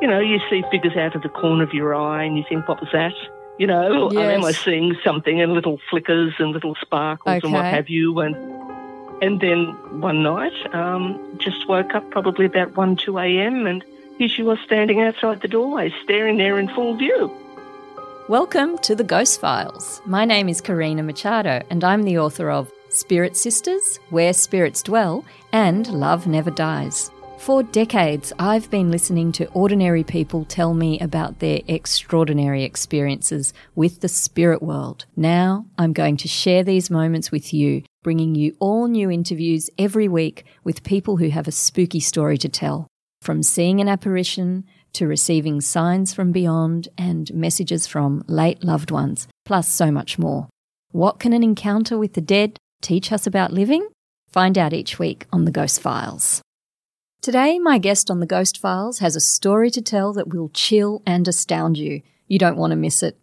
You know, you see figures out of the corner of your eye and you think, what was that? You know, yes. am I seeing something and little flickers and little sparkles okay. and what have you? And and then one night, um, just woke up probably about 1, 2 a.m. and here she was standing outside the doorway, staring there in full view. Welcome to the Ghost Files. My name is Karina Machado, and I'm the author of Spirit Sisters, Where Spirits Dwell, and Love Never Dies. For decades, I've been listening to ordinary people tell me about their extraordinary experiences with the spirit world. Now, I'm going to share these moments with you, bringing you all new interviews every week with people who have a spooky story to tell. From seeing an apparition to receiving signs from beyond and messages from late loved ones, plus so much more. What can an encounter with the dead teach us about living? Find out each week on the Ghost Files. Today, my guest on the Ghost Files has a story to tell that will chill and astound you. You don't want to miss it.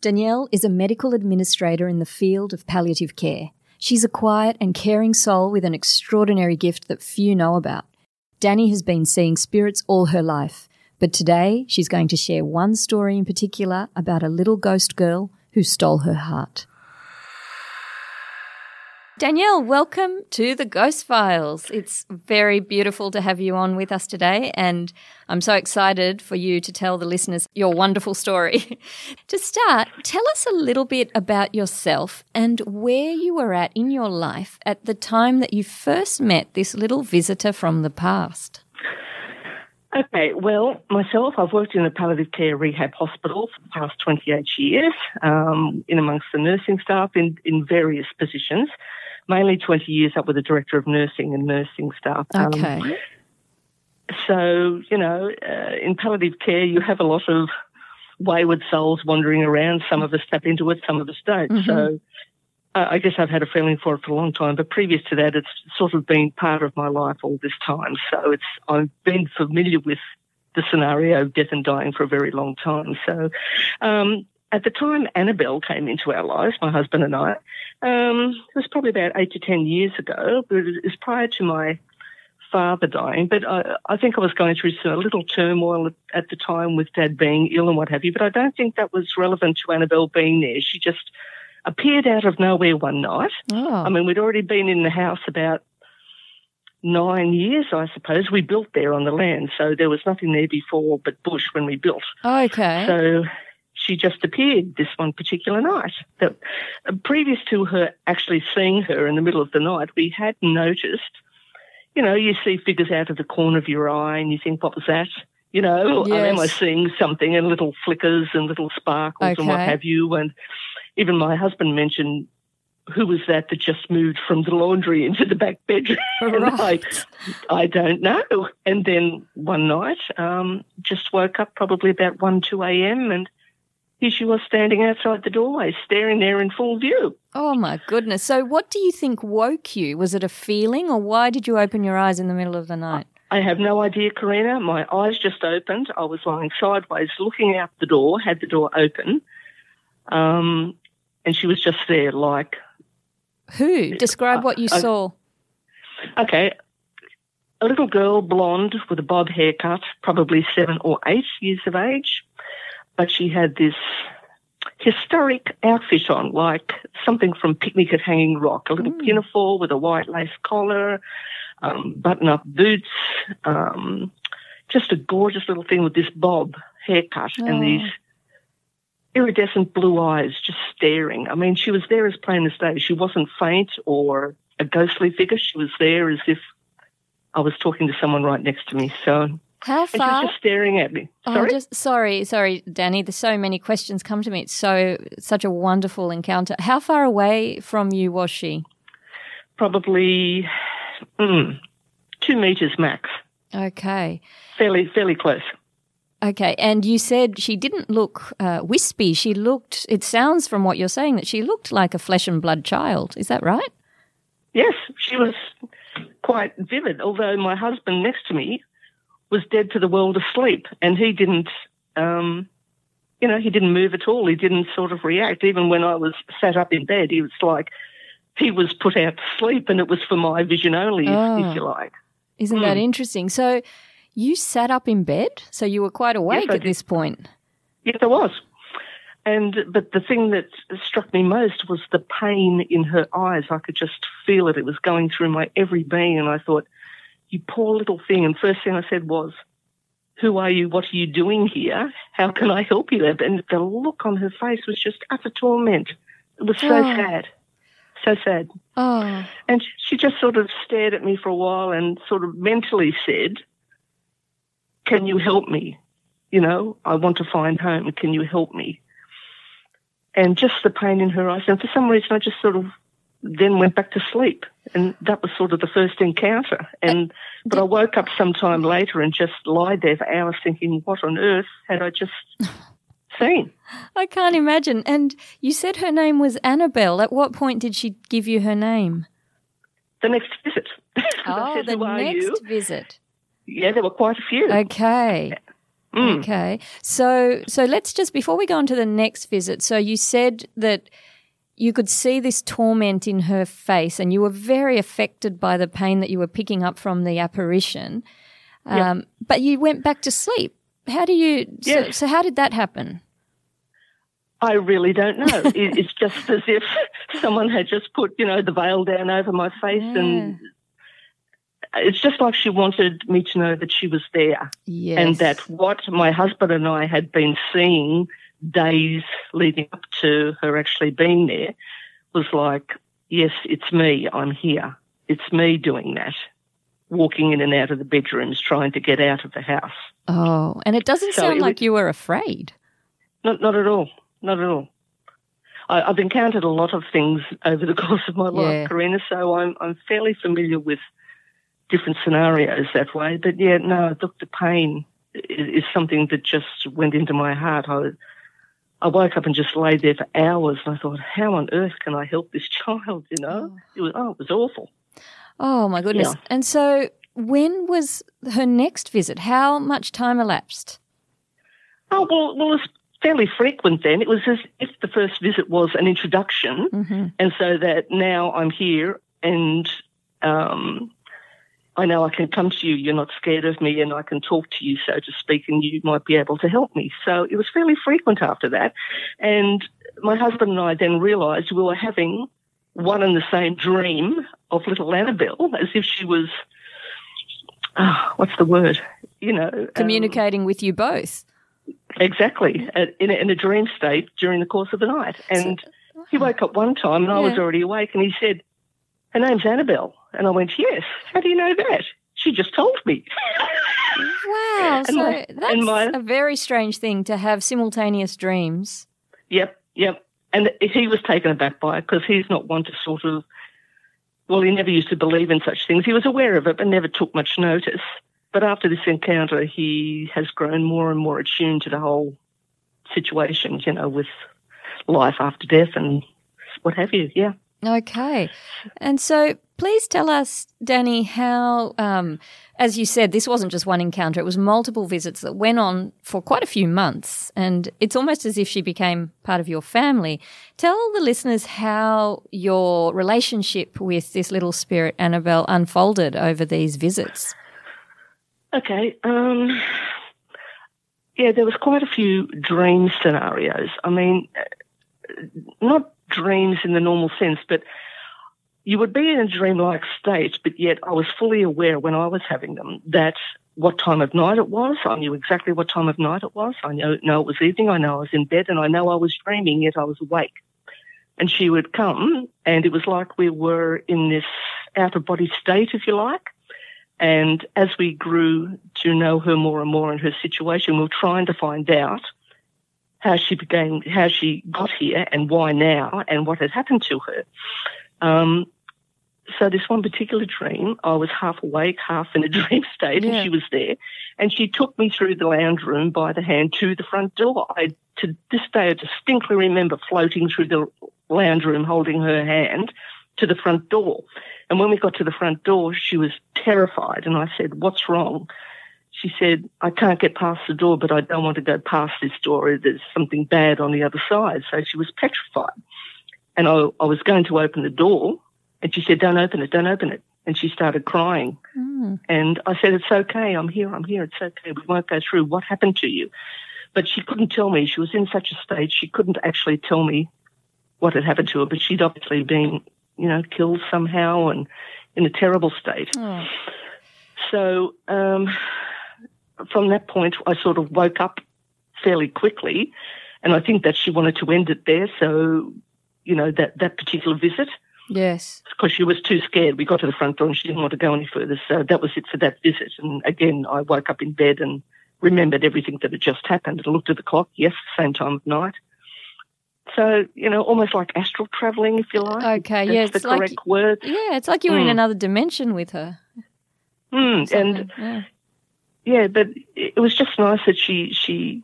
Danielle is a medical administrator in the field of palliative care. She's a quiet and caring soul with an extraordinary gift that few know about. Danny has been seeing spirits all her life, but today she's going to share one story in particular about a little ghost girl who stole her heart. Danielle, welcome to the Ghost Files. It's very beautiful to have you on with us today, and I'm so excited for you to tell the listeners your wonderful story. to start, tell us a little bit about yourself and where you were at in your life at the time that you first met this little visitor from the past. Okay, well, myself, I've worked in a palliative care rehab hospital for the past 28 years, um, in amongst the nursing staff in, in various positions mainly 20 years up with the director of nursing and nursing staff. Um, okay. Um, so, you know, uh, in palliative care, you have a lot of wayward souls wandering around. Some of us tap into it, some of us don't. Mm-hmm. So, uh, I guess I've had a feeling for it for a long time, but previous to that, it's sort of been part of my life all this time. So it's I've been familiar with the scenario of death and dying for a very long time. So um, at the time Annabelle came into our lives, my husband and I, um, it was probably about eight to ten years ago, but it was prior to my father dying. But I, I think I was going through some, a little turmoil at the time with dad being ill and what have you, but I don't think that was relevant to Annabelle being there. She just appeared out of nowhere one night. Oh. I mean, we'd already been in the house about nine years, I suppose. We built there on the land, so there was nothing there before but bush when we built. Oh, Okay. So she just appeared this one particular night. That uh, previous to her actually seeing her in the middle of the night, we had noticed. You know, you see figures out of the corner of your eye, and you think, "What was that?" You know, yes. am I seeing something? And little flickers and little sparkles okay. and what have you. And even my husband mentioned who was that that just moved from the laundry into the back bedroom? Right. I, I don't know. And then one night, um, just woke up probably about 1, 2 a.m. and here she was standing outside the doorway, staring there in full view. Oh my goodness. So, what do you think woke you? Was it a feeling, or why did you open your eyes in the middle of the night? I have no idea, Karina. My eyes just opened. I was lying sideways, looking out the door, had the door open. Um, and she was just there, like. Who? Describe what you uh, saw. Okay. A little girl, blonde, with a bob haircut, probably seven or eight years of age but she had this historic outfit on, like something from Picnic at Hanging Rock, a little mm. pinafore with a white lace collar, um, button-up boots, um, just a gorgeous little thing with this bob haircut oh. and these iridescent blue eyes just staring. I mean, she was there as plain as day. She wasn't faint or a ghostly figure. She was there as if I was talking to someone right next to me. So how far? And she was just staring at me. Oh, sorry? Oh, just, sorry, sorry, Danny. There's so many questions come to me. It's so such a wonderful encounter. How far away from you was she? Probably mm, two meters max. Okay. Fairly, fairly close. Okay, and you said she didn't look uh, wispy. She looked, it sounds from what you're saying, that she looked like a flesh and blood child. Is that right? Yes, she was quite vivid, although my husband next to me was dead to the world asleep and he didn't, um, you know, he didn't move at all. He didn't sort of react. Even when I was sat up in bed, he was like, he was put out to sleep and it was for my vision only, oh. if, if, you like. Isn't mm. that hmm. interesting? So you sat up in bed, so you were quite awake yes, at this point. Yes, I was. And but the thing that struck me most was the pain in her eyes. I could just feel it. It was going through my every being, and I thought, "You poor little thing." And first thing I said was, "Who are you? What are you doing here? How can I help you?" And the look on her face was just utter torment. It was so oh. sad, so sad. Oh. And she just sort of stared at me for a while and sort of mentally said, "Can you help me? You know, I want to find home. Can you help me?" and just the pain in her eyes. And for some reason, I just sort of then went back to sleep, and that was sort of the first encounter. And but I woke up sometime later and just lied there for hours, thinking, "What on earth had I just seen?" I can't imagine. And you said her name was Annabelle. At what point did she give you her name? The next visit. Oh, said, the next visit. Yeah, there were quite a few. Okay. Mm. Okay. So so let's just before we go on to the next visit. So you said that you could see this torment in her face and you were very affected by the pain that you were picking up from the apparition. Um, yep. but you went back to sleep. How do you yes. so, so how did that happen? I really don't know. it's just as if someone had just put, you know, the veil down over my face yeah. and it's just like she wanted me to know that she was there. Yes. And that what my husband and I had been seeing days leading up to her actually being there was like, yes, it's me. I'm here. It's me doing that. Walking in and out of the bedrooms, trying to get out of the house. Oh, and it doesn't so sound it like was, you were afraid. Not, not at all. Not at all. I, have encountered a lot of things over the course of my life, yeah. Karina, so I'm, I'm fairly familiar with different scenarios that way. But yeah, no, look, the pain is, is something that just went into my heart. I, I woke up and just lay there for hours, and I thought, how on earth can I help this child? You know, oh. it was oh, it was awful. Oh my goodness! Yeah. And so, when was her next visit? How much time elapsed? Oh well, well, it was fairly frequent then. It was as if the first visit was an introduction, mm-hmm. and so that now I'm here and um, I know I can come to you, you're not scared of me, and I can talk to you, so to speak, and you might be able to help me. So it was fairly frequent after that. And my husband and I then realised we were having one and the same dream of little Annabelle, as if she was, oh, what's the word? You know, um, communicating um, with you both. Exactly, in a, in a, dream state during the course of the night. And so, he woke up one time, and yeah. I was already awake, and he said, her name's Annabelle. And I went, yes. How do you know that? She just told me. wow. so my, that's my, a very strange thing to have simultaneous dreams. Yep, yep. And he was taken aback by it because he's not one to sort of, well, he never used to believe in such things. He was aware of it, but never took much notice. But after this encounter, he has grown more and more attuned to the whole situation, you know, with life after death and what have you. Yeah. Okay. And so please tell us, Danny, how, um, as you said, this wasn't just one encounter, it was multiple visits that went on for quite a few months. And it's almost as if she became part of your family. Tell the listeners how your relationship with this little spirit, Annabelle, unfolded over these visits. Okay. Um, yeah, there was quite a few dream scenarios. I mean, not dreams in the normal sense, but you would be in a dreamlike state, but yet I was fully aware when I was having them that what time of night it was. I knew exactly what time of night it was. I know, know it was evening. I know I was in bed and I know I was dreaming, yet I was awake. And she would come and it was like we were in this out of body state, if you like. And as we grew to know her more and more and her situation, we were trying to find out how she became, how she got here and why now and what had happened to her. Um, so this one particular dream, I was half awake, half in a dream state, Yeah. and she was there. And she took me through the lounge room by the hand to the front door. I, to this day, I distinctly remember floating through the lounge room, holding her hand to the front door. And when we got to the front door, she was terrified. And I said, What's wrong? She said, I can't get past the door, but I don't want to go past this door. There's something bad on the other side. So she was petrified. And I, I was going to open the door, and she said, Don't open it, don't open it. And she started crying. Mm. And I said, It's okay, I'm here, I'm here, it's okay, we won't go through. What happened to you? But she couldn't tell me. She was in such a state, she couldn't actually tell me what had happened to her, but she'd obviously been, you know, killed somehow and in a terrible state. Oh. So um, from that point, I sort of woke up fairly quickly, and I think that she wanted to end it there. So, you know, that that particular visit, Yes. because she was too scared. We got to the front door and she didn't want to go any further. So that was it for that visit. And again, I woke up in bed and remembered everything that had just happened. and looked at the clock. Yes, same time of night. So, you know, almost like astral traveling, if you like. Okay, That's yeah, the it's like- correct word. Yeah, it's like you were in Mm. another dimension with her. Mm, and yeah. yeah, but it was just nice that she she,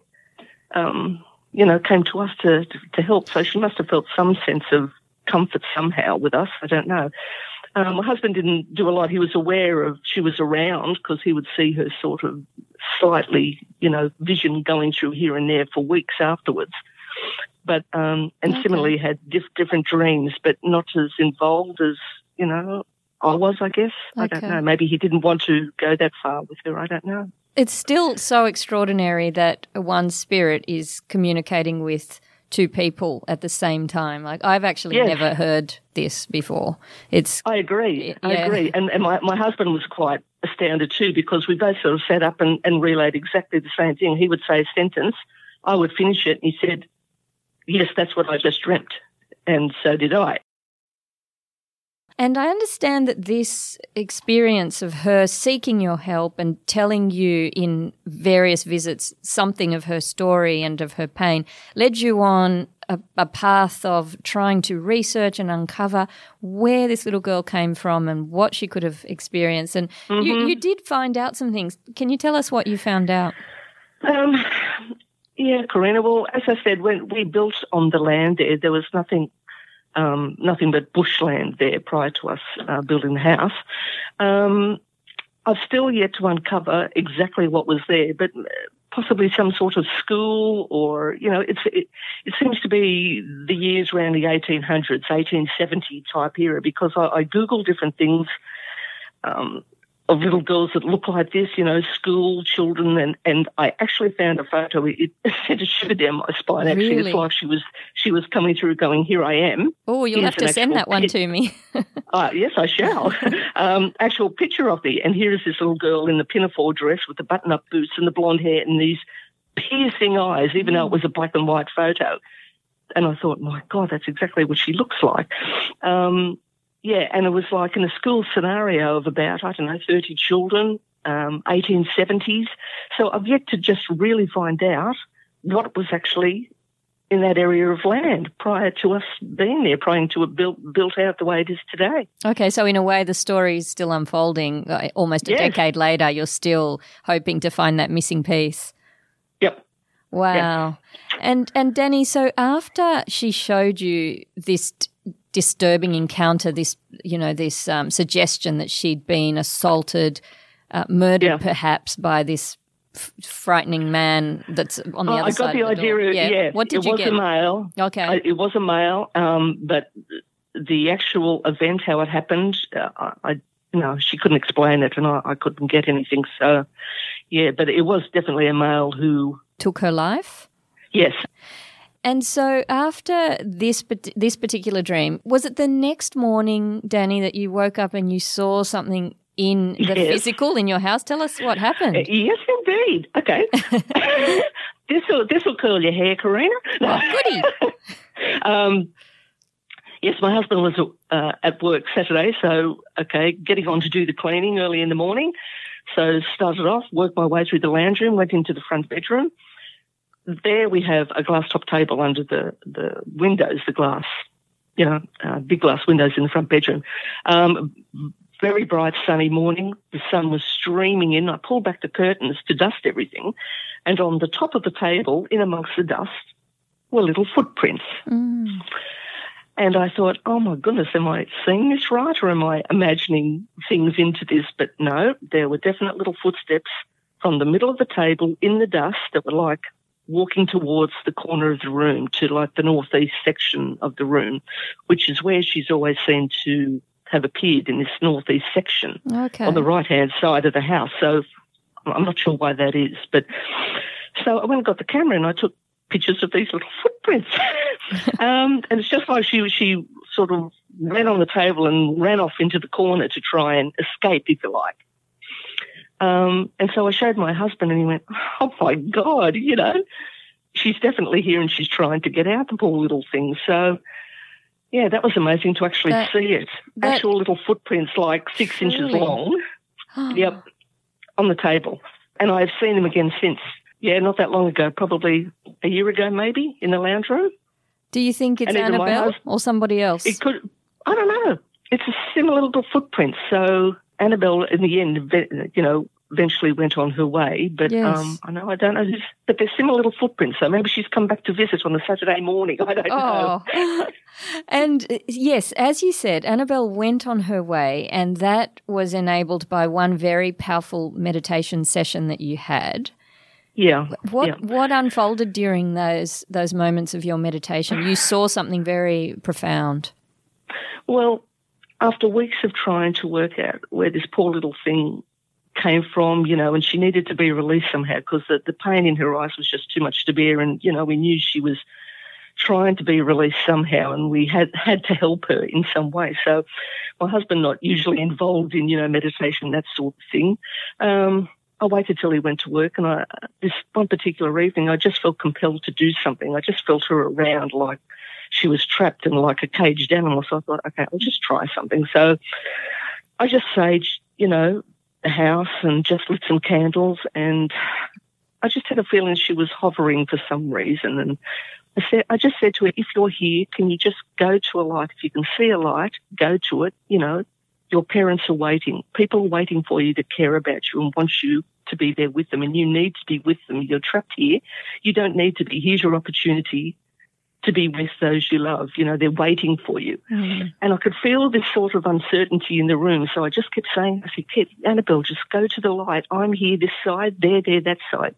um, you know, came to us to, to to help. So she must have felt some sense of comfort somehow with us. I don't know. Um, my husband didn't do a lot. He was aware of she was around because he would see her sort of slightly, you know, vision going through here and there for weeks afterwards. But um, and Okay. similarly had diff- different dreams, but not as involved as you know I was. I guess I don't know. Maybe he didn't want to go that far with her. I don't know. It's still so extraordinary that one spirit is communicating with two people at the same time. Like I've actually Yes. never heard this before. It's I agree. I agree. And, and my, my husband was quite astounded too because we both sort of sat up and, and relayed exactly the same thing. He would say a sentence, I would finish it, and he said, Yes, that's what I just dreamt. And so did I. And I understand that this experience of her seeking your help and telling you in various visits something of her story and of her pain led you on a, a path of trying to research and uncover where this little girl came from and what she could have experienced. And you, you did find out some things. Can you tell us what you found out? Um, yeah, Karina. Well, as I said, when we built on the land there, there was nothing, um, nothing but bushland there prior to us uh, building the house. Um, I've still yet to uncover exactly what was there, but uh, possibly some sort of school or, you know, it, it seems to be the years around the 1800s, 1870 type era, because I, I Googled different things. Um, of little girls that look like this, you know, school children, and, and I actually found a photo. It, it sent a shiver down my spine. Actually, Really? it's like she was she was coming through, going, "Here I am." Oh, you'll Here's have to send that one to me. Uh, yes, I shall. um, actual picture of me, and here is this little girl in the pinafore dress with the button-up boots and the blonde hair and these piercing eyes, even though it was a black and white photo. And I thought, my God, that's exactly what she looks like. Um, yeah, and it was like in a school scenario of about, I don't know, 30 children, um, 1870s. So I've yet to just really find out what was actually in that area of land prior to us being there, prior to it built, built out the way it is today. Okay, so in a way, the story is still unfolding. Uh, almost a Yes. decade later, you're still hoping to find that missing piece. Yep. Wow. And and Danny, so after she showed you this disturbing encounter, this you know this um, suggestion that she'd been assaulted, uh, murdered Yeah. perhaps by this f- frightening man that's on the Oh, other I side. got the of idea. door. of- yeah. What did it you was get? a male. okay. I, it was a male, um, but the actual event, how it happened, uh, I, I, you know, she couldn't explain it, and I, I couldn't get anything. So, yeah, but it was definitely a male who, Took her life. yes, And so after this this particular dream, was it the next morning, Danny, that you woke up and you saw something in the Yes. physical in your house? Tell us what happened. Uh, yes, indeed. Okay, this will this will curl your hair, Karina. Oh, goody. um, yes, my husband was uh, at work Saturday, so okay, getting on to do the cleaning early in the morning. So started off, worked my way through the lounge room, went into the front bedroom. There we have a glass top table under the, the windows, the glass you know, uh, big glass windows in the front bedroom. Um, very bright sunny morning. The sun was streaming in. I pulled back the curtains to dust everything. And on the top of the table, in amongst the dust, were little footprints. Mm. And I thought, oh my goodness, am I seeing this right or am I imagining things into this? But no, there were definite little footsteps from the middle of the table in the dust that were like walking towards the corner of the room to like the northeast section of the room, which is where she's always seemed to have appeared in this northeast section Okay. on the right hand side of the house. So I'm not sure why that is. But so I went and got the camera and I took pictures of these little footprints. um, and it's just like she she sort of ran on the table and ran off into the corner to try and escape, if you like. Um, and so I showed my husband and he went, Oh my God, you know, she's definitely here and she's trying to get out the poor little thing. So yeah, that was amazing to actually That- see it. that- Actual little footprints like six inches long. Yep, on the table. And I've seen them again since. Yeah, not that long ago, probably a year ago, maybe, in the lounge room. Do you think it's Annabelle hus- or somebody else? It could, I don't know. It's a similar little footprint. So Annabelle, in the end, you know, eventually went on her way. But Yes. um, I know, I don't know. But they're similar little footprints. So maybe she's come back to visit on a Saturday morning. I don't know. Oh. and uh, yes, as you said, Annabelle went on her way, and that was enabled by one very powerful meditation session that you had. Yeah. What yeah. what unfolded during those those moments of your meditation? You saw something very profound. Well, after weeks of trying to work out where this poor little thing came from, you know, and she needed to be released somehow because the, the pain in her eyes was just too much to bear. And, you know, we knew she was trying to be released somehow and we had, had to help her in some way. So my husband, not usually involved in, you know, meditation, that sort of thing. Um, I waited till he went to work and I, this one particular evening, I just felt compelled to do something. I just felt her around like she was trapped in like a caged animal. So I thought, okay, I'll just try something. So I just saged, you know, the house and just lit some candles and I just had a feeling she was hovering for some reason. And I said, I just said to her, if you're here, can you just go to a light? If you can see a light, go to it. You know, your parents are waiting. People are waiting for you to care about you and want you to be there with them. And you need to be with them. You're trapped here. You don't need to be. Here's your opportunity to be with those you love. You know, they're waiting for you. Mm. And I could feel this sort of uncertainty in the room. So I just kept saying, I said, Kit, Annabelle, just go to the light. I'm here this side, there, there, that side.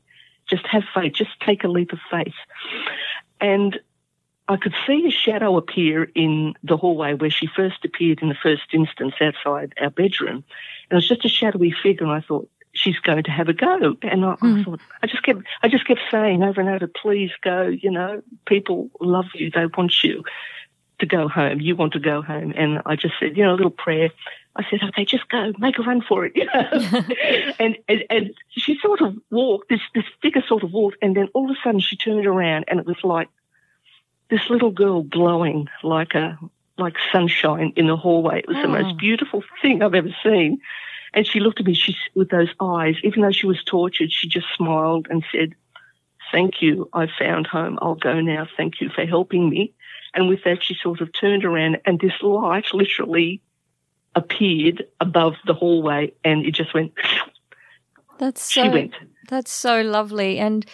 Just have faith. Just take a leap of faith. And I could see a shadow appear in the hallway where she first appeared in the first instance outside our bedroom. And it was just a shadowy figure. And I thought, she's going to have a go. And I, I Mm. thought, I just kept, I just kept saying over and over, please go. You know, people love you. They want you to go home. You want to go home. And I just said, you know, a little prayer. I said, okay, just go, make a run for it. You know? and, and, and she sort of walked, this, this figure sort of walked, and then all of a sudden she turned around and it was like this little girl glowing like a, like sunshine in the hallway. It was the Oh. most beautiful thing I've ever seen. And she looked at me she, with those eyes, even though she was tortured, she just smiled and said, Thank you. I found home. I'll go now. Thank you for helping me. And with that, she sort of turned around and this light literally appeared above the hallway and it just went, That's so, she went. that's so lovely. And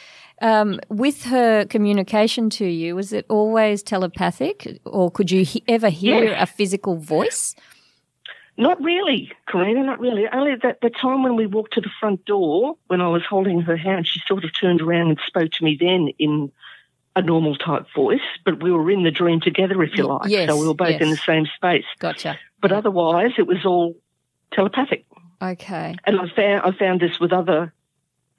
um, with her communication to you, was it always telepathic, or could you he- ever hear Yes. a physical voice? Not really, Karina, not really. Only that the time when we walked to the front door, when I was holding her hand, she sort of turned around and spoke to me then in a normal type voice, but we were in the dream together, if you like. yes, so we were both in the same space. Gotcha. But otherwise, it was all telepathic. Okay. And I found, I found this with other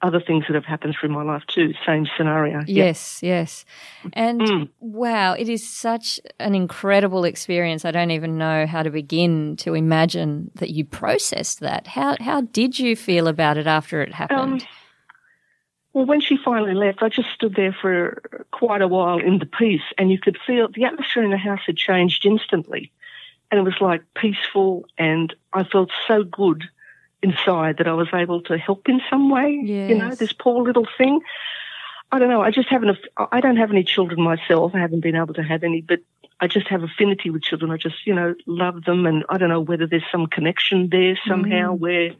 other things that have happened through my life too. Same scenario. Yes, yes. And Mm. wow, it is such an incredible experience. I don't even know how to begin to imagine that you processed that. How how did you feel about it after it happened? Um, well, when she finally left, I just stood there for quite a while in the peace, and you could feel the atmosphere in the house had changed instantly. And it was like peaceful, and I felt so good inside that I was able to help in some way. You know, this poor little thing. I don't know. I just haven't. I don't have any children myself. I haven't been able to have any, but I just have affinity with children. I just, you know, love them. And I don't know whether there's some connection there somehow mm. where,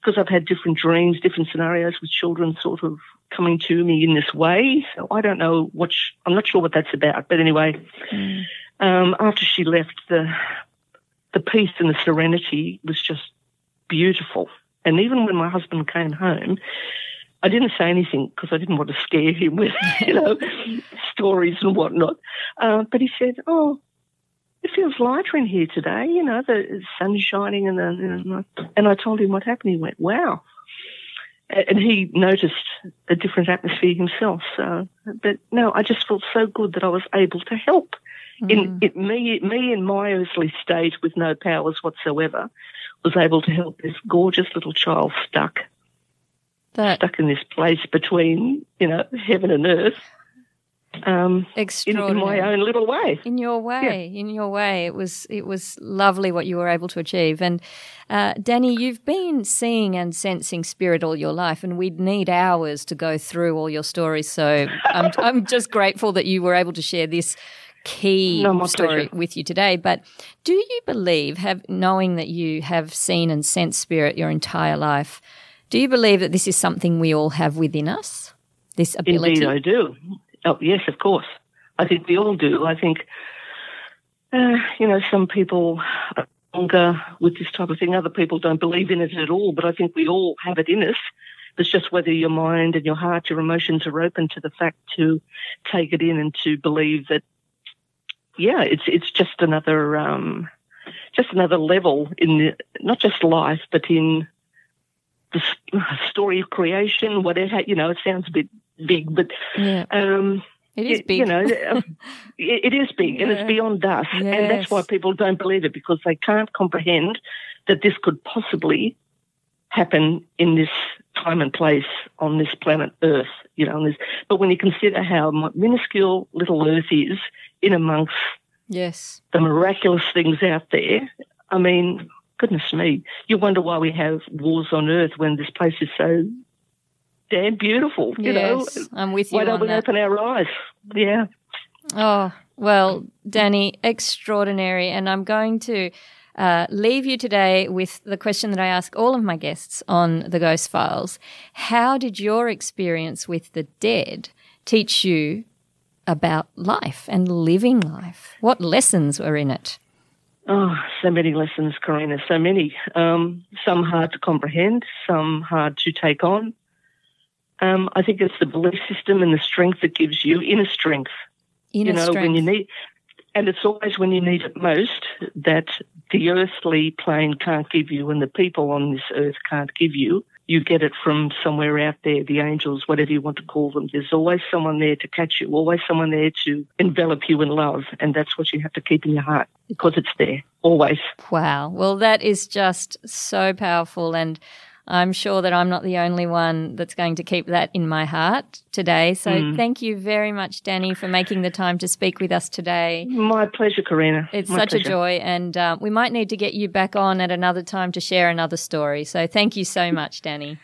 because I've had different dreams, different scenarios with children sort of coming to me in this way. So I don't know what, sh- I'm not sure what that's about. But anyway, mm. um, after she left, the, the peace and the serenity was just beautiful. And even when my husband came home, I didn't say anything because I didn't want to scare him with, you know, stories and whatnot. Uh, but he said, "Oh, it feels lighter in here today. You know, the sun's shining." And, the, and I told him what happened. He went, "Wow." And he noticed a different atmosphere himself. So, but no, I just felt so good that I was able to help. Mm. In, in me, me in my earthly state with no powers whatsoever, was able to help this gorgeous little child stuck that stuck in this place between you know heaven and earth. Um, Extraordinary. In, in, my own little way. In your way, yeah. in your way, it was it was lovely what you were able to achieve. And uh, Danny, you've been seeing and sensing spirit all your life, and we'd need hours to go through all your stories. So I'm I'm just grateful that you were able to share this key no, story pleasure. with you today. But do you believe, have knowing that you have seen and sensed spirit your entire life? Do you believe that this is something we all have within us? This ability? Indeed, I do. Oh, yes, of course. I think we all do. I think, uh, you know, some people are longer with this type of thing. Other people don't believe in it at all, but I think we all have it in us. It's just whether your mind and your heart, your emotions are open to the fact to take it in and to believe that, yeah, it's it's just another um, just another level in the, not just life, but in the story of creation, whatever, you know, it sounds a bit big, but yeah. um, it is big. You know, uh, it, it is big yeah. and it's beyond us. Yes. And that's why people don't believe it because they can't comprehend that this could possibly happen in this time and place on this planet Earth, you know. This, but when you consider how minuscule little Earth is in amongst yes the miraculous things out there, I mean, goodness me, you wonder why we have wars on earth when this place is so damn beautiful. You yes, know, I'm with you. Why don't we that. open our eyes? Yeah. Oh well, Danny, extraordinary, and I'm going to. Uh, leave you today with the question that I ask all of my guests on the Ghost Files. How did your experience with the dead teach you about life and living life? What lessons were in it? Oh, so many lessons, Karina, so many. Um, some hard to comprehend, some hard to take on. Um, I think it's the belief system and the strength that gives you inner strength. Inner you know, strength. when you need, and it's always when you need it most that the earthly plane can't give you and the people on this earth can't give you you get it from somewhere out there, the angels, whatever you want to call them. There's always someone there to catch you, always someone there to envelop you in love. And that's what you have to keep in your heart because it's there, always. Wow. Well, that is just so powerful. And I'm sure that I'm not the only one that's going to keep that in my heart today. So mm. thank you very much, Danny, for making the time to speak with us today. My pleasure, Karina. It's my such pleasure. a joy. And uh, we might need to get you back on at another time to share another story. So thank you so much, Danny.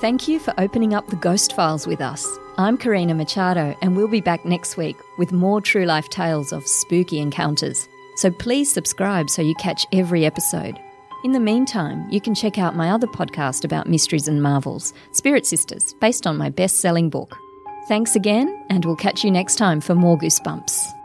Thank you for opening up the Ghost Files with us. I'm Karina Machado, and we'll be back next week with more true life tales of spooky encounters. So please subscribe so you catch every episode. In the meantime, you can check out my other podcast about mysteries and marvels, Spirit Sisters, based on my best selling book. Thanks again, and we'll catch you next time for more Goosebumps.